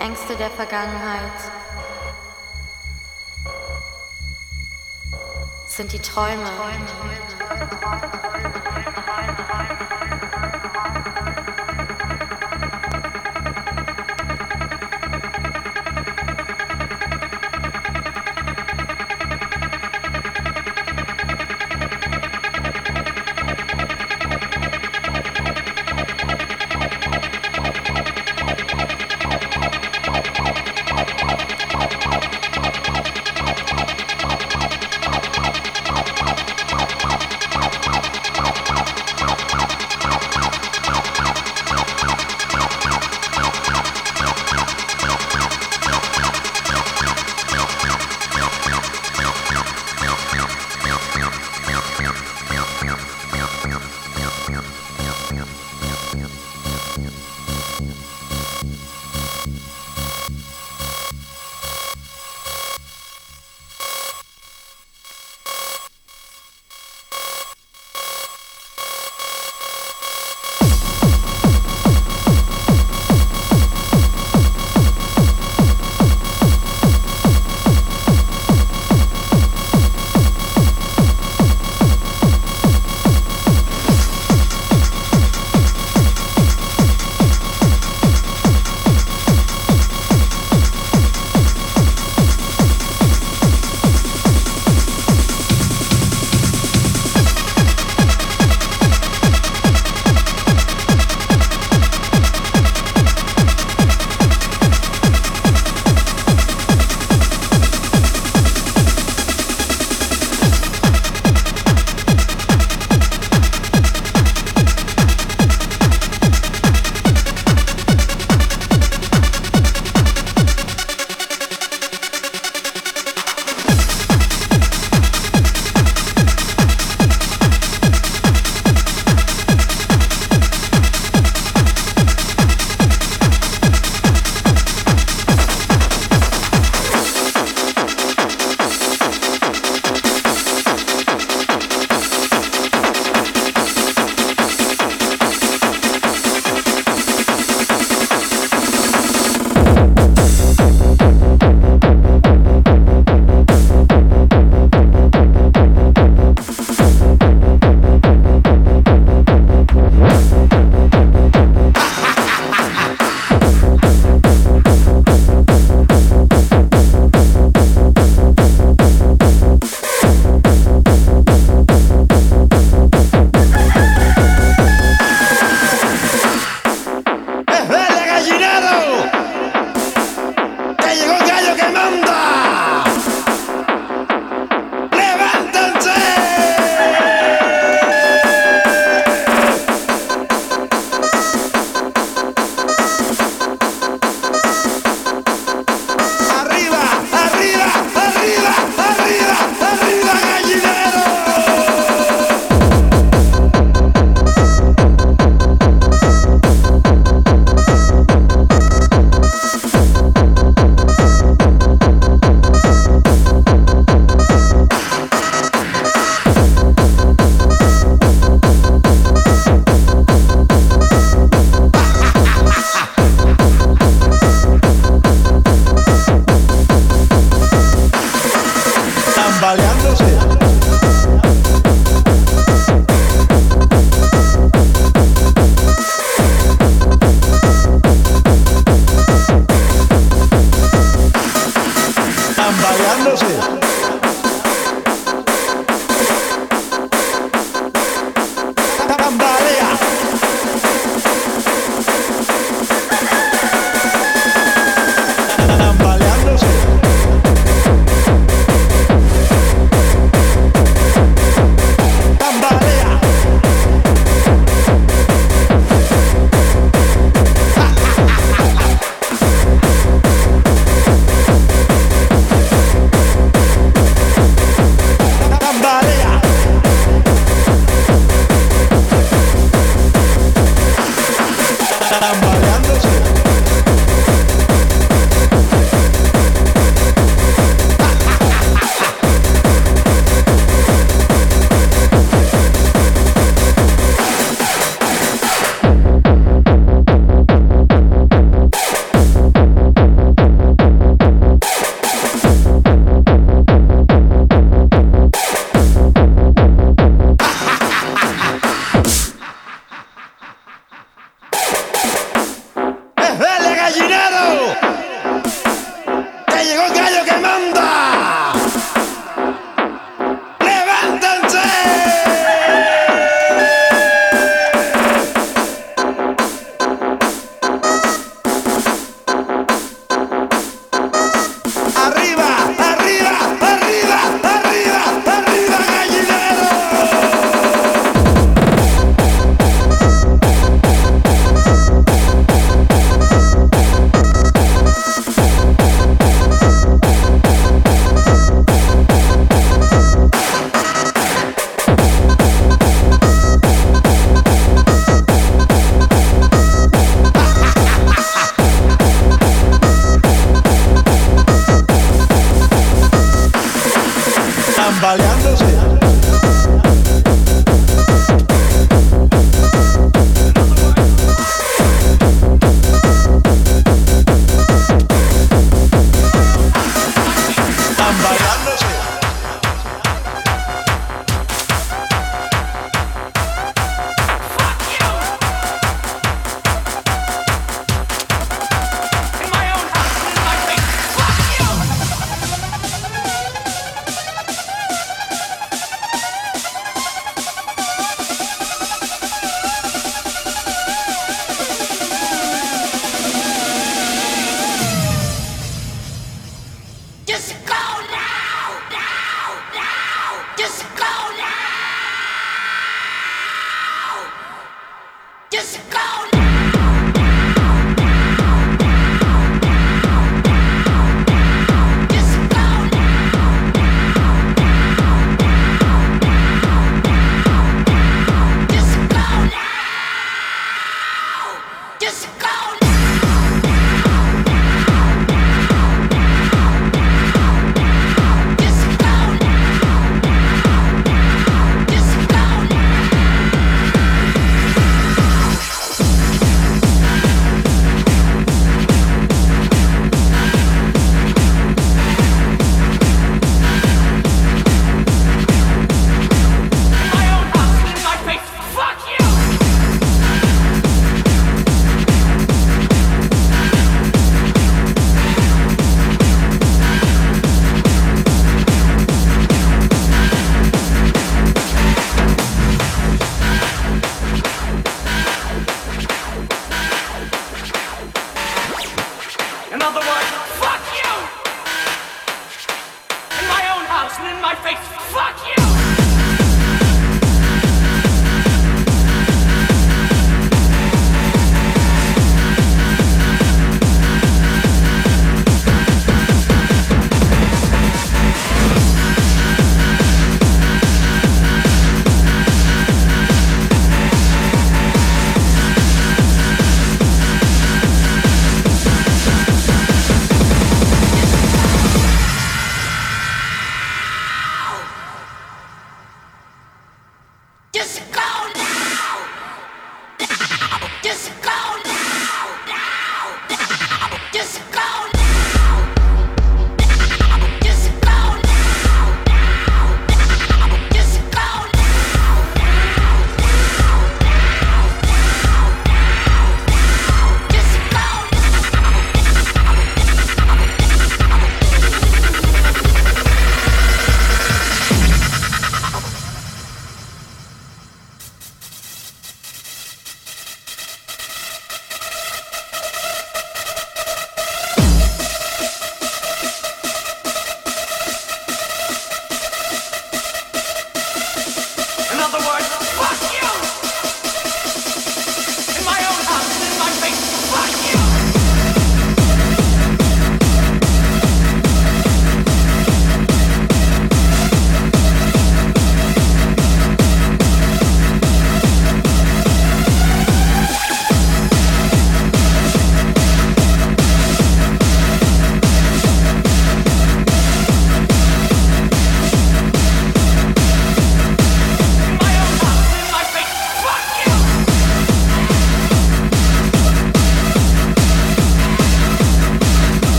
Ängste der Vergangenheit sind die Träume. special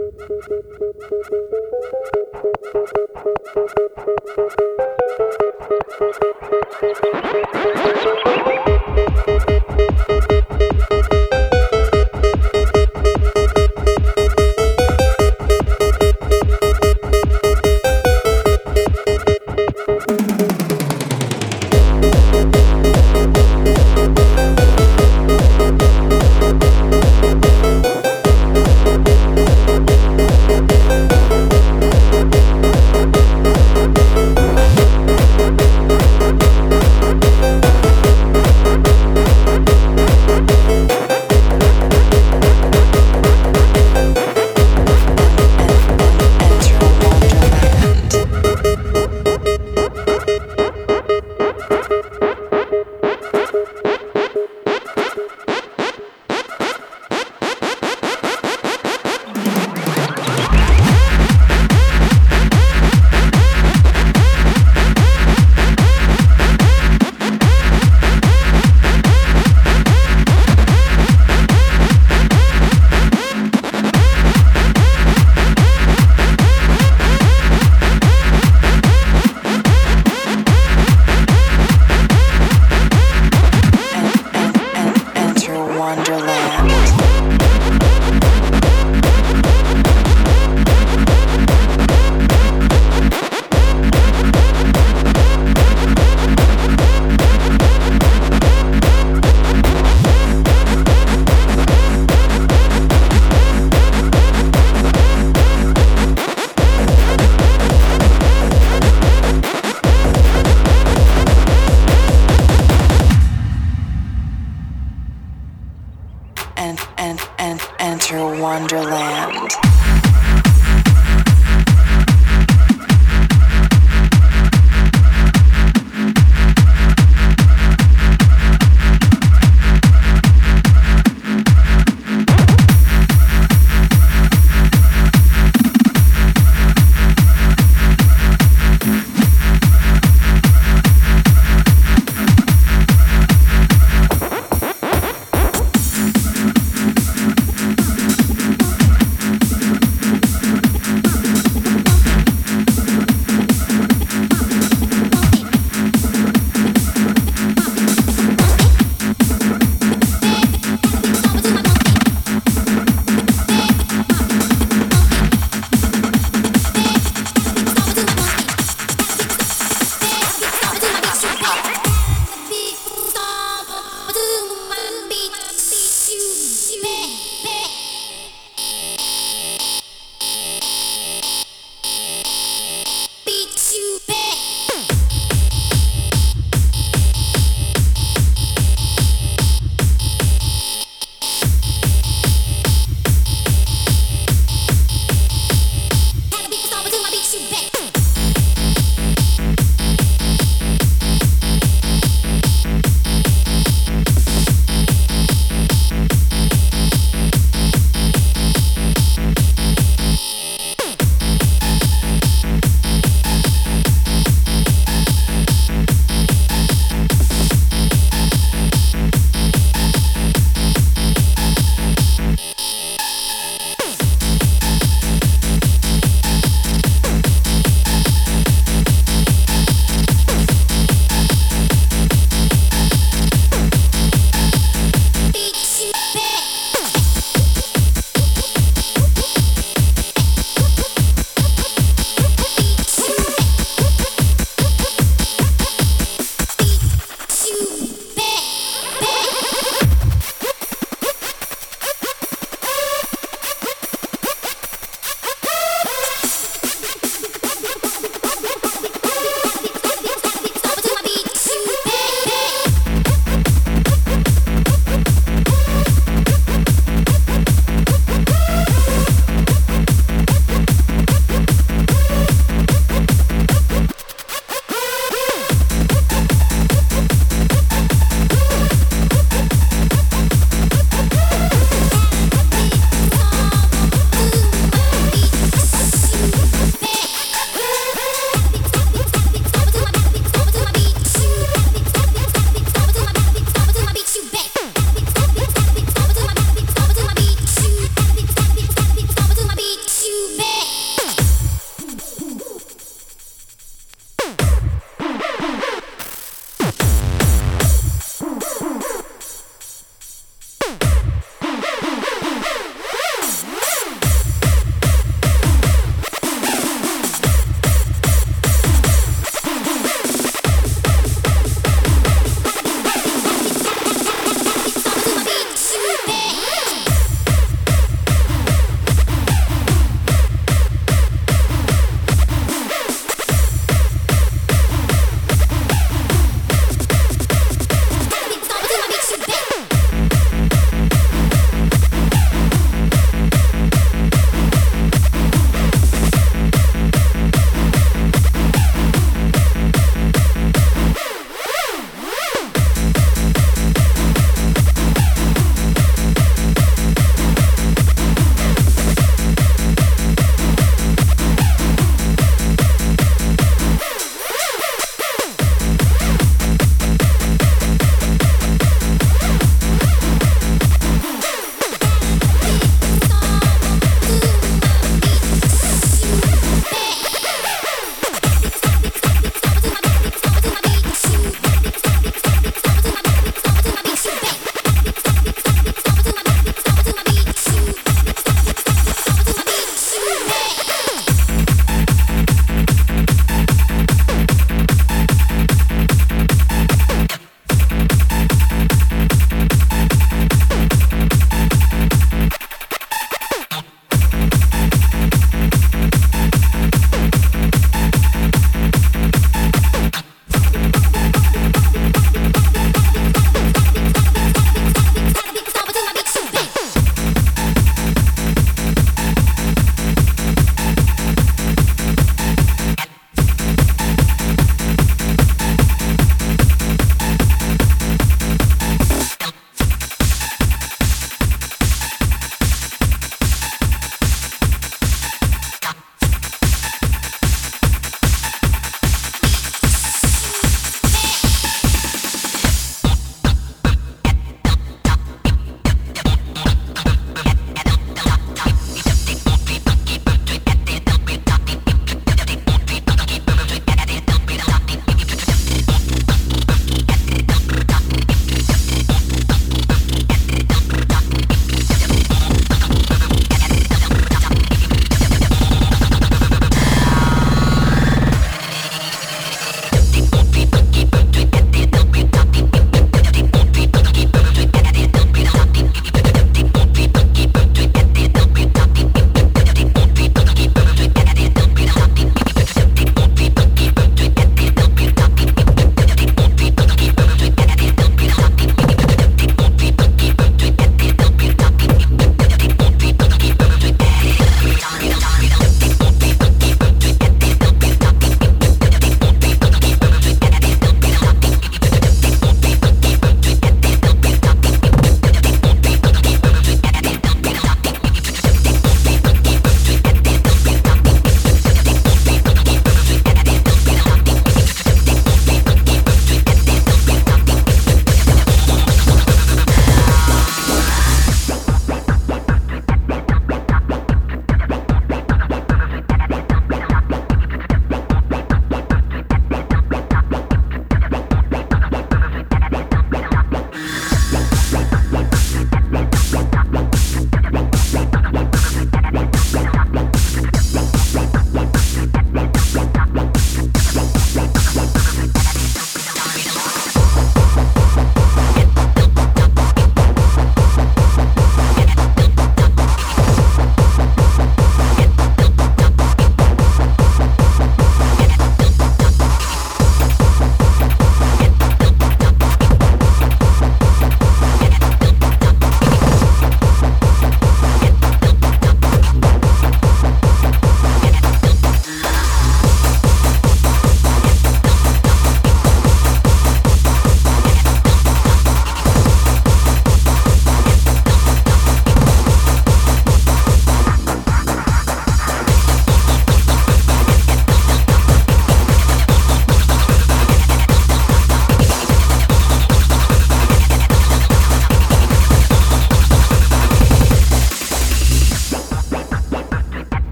Thank you.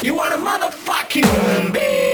You want a motherfucking bitch.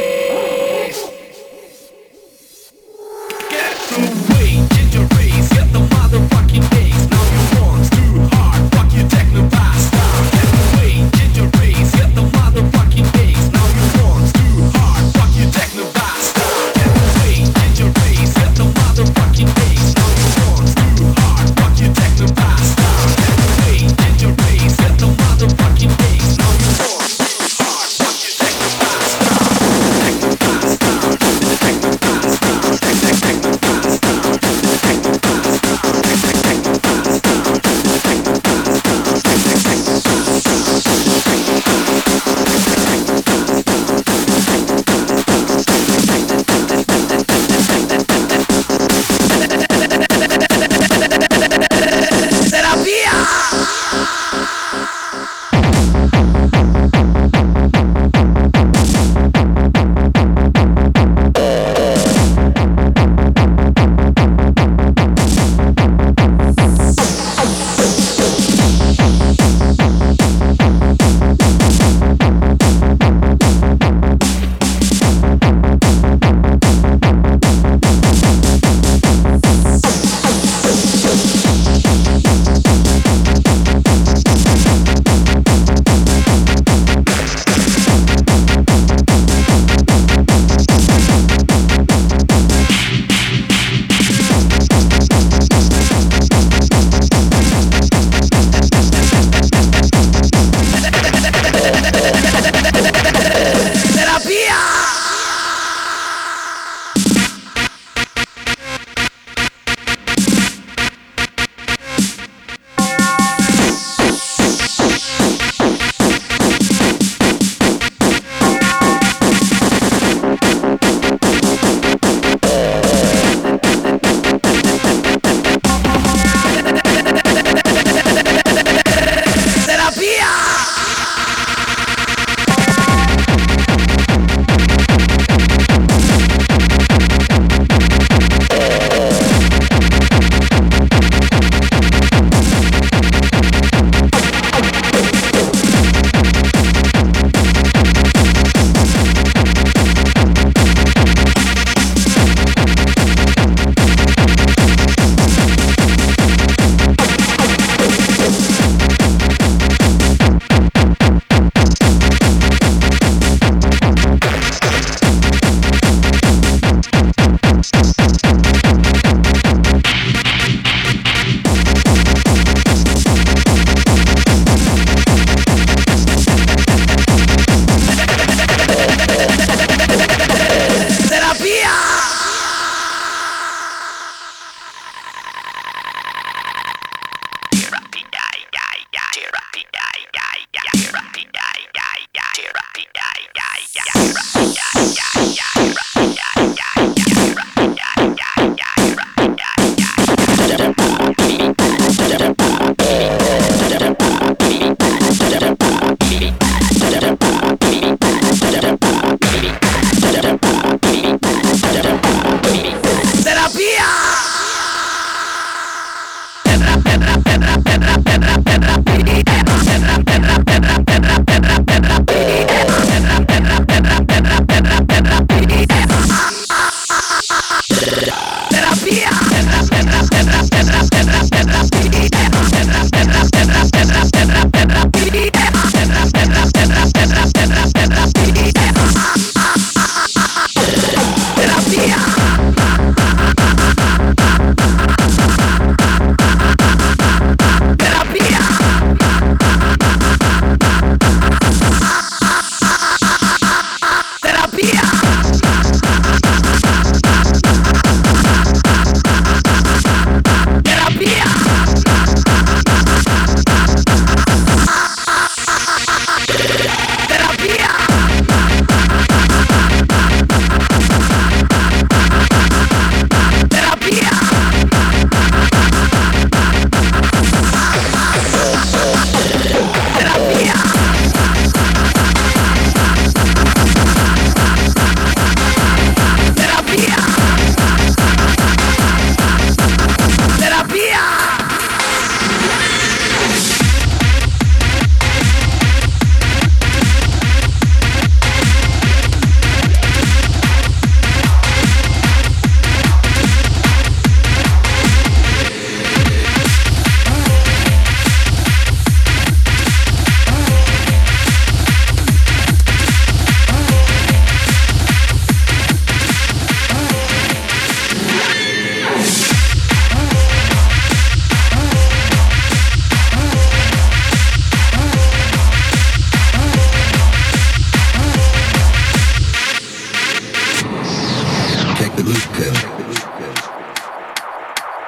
The blue pill.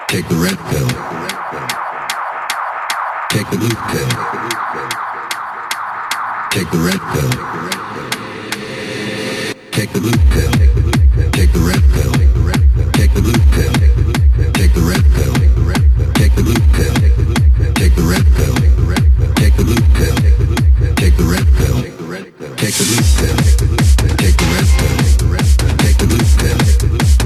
Take the red pill. Take the blue pill. Take the red pill. Take the blue pill. Take the red pill. Take the blue pill. Take the red pill. Take the blue pill. Take the red pill. Take the blue pill. Take the red pill. Take the blue pill. Take the red pill. Take a look at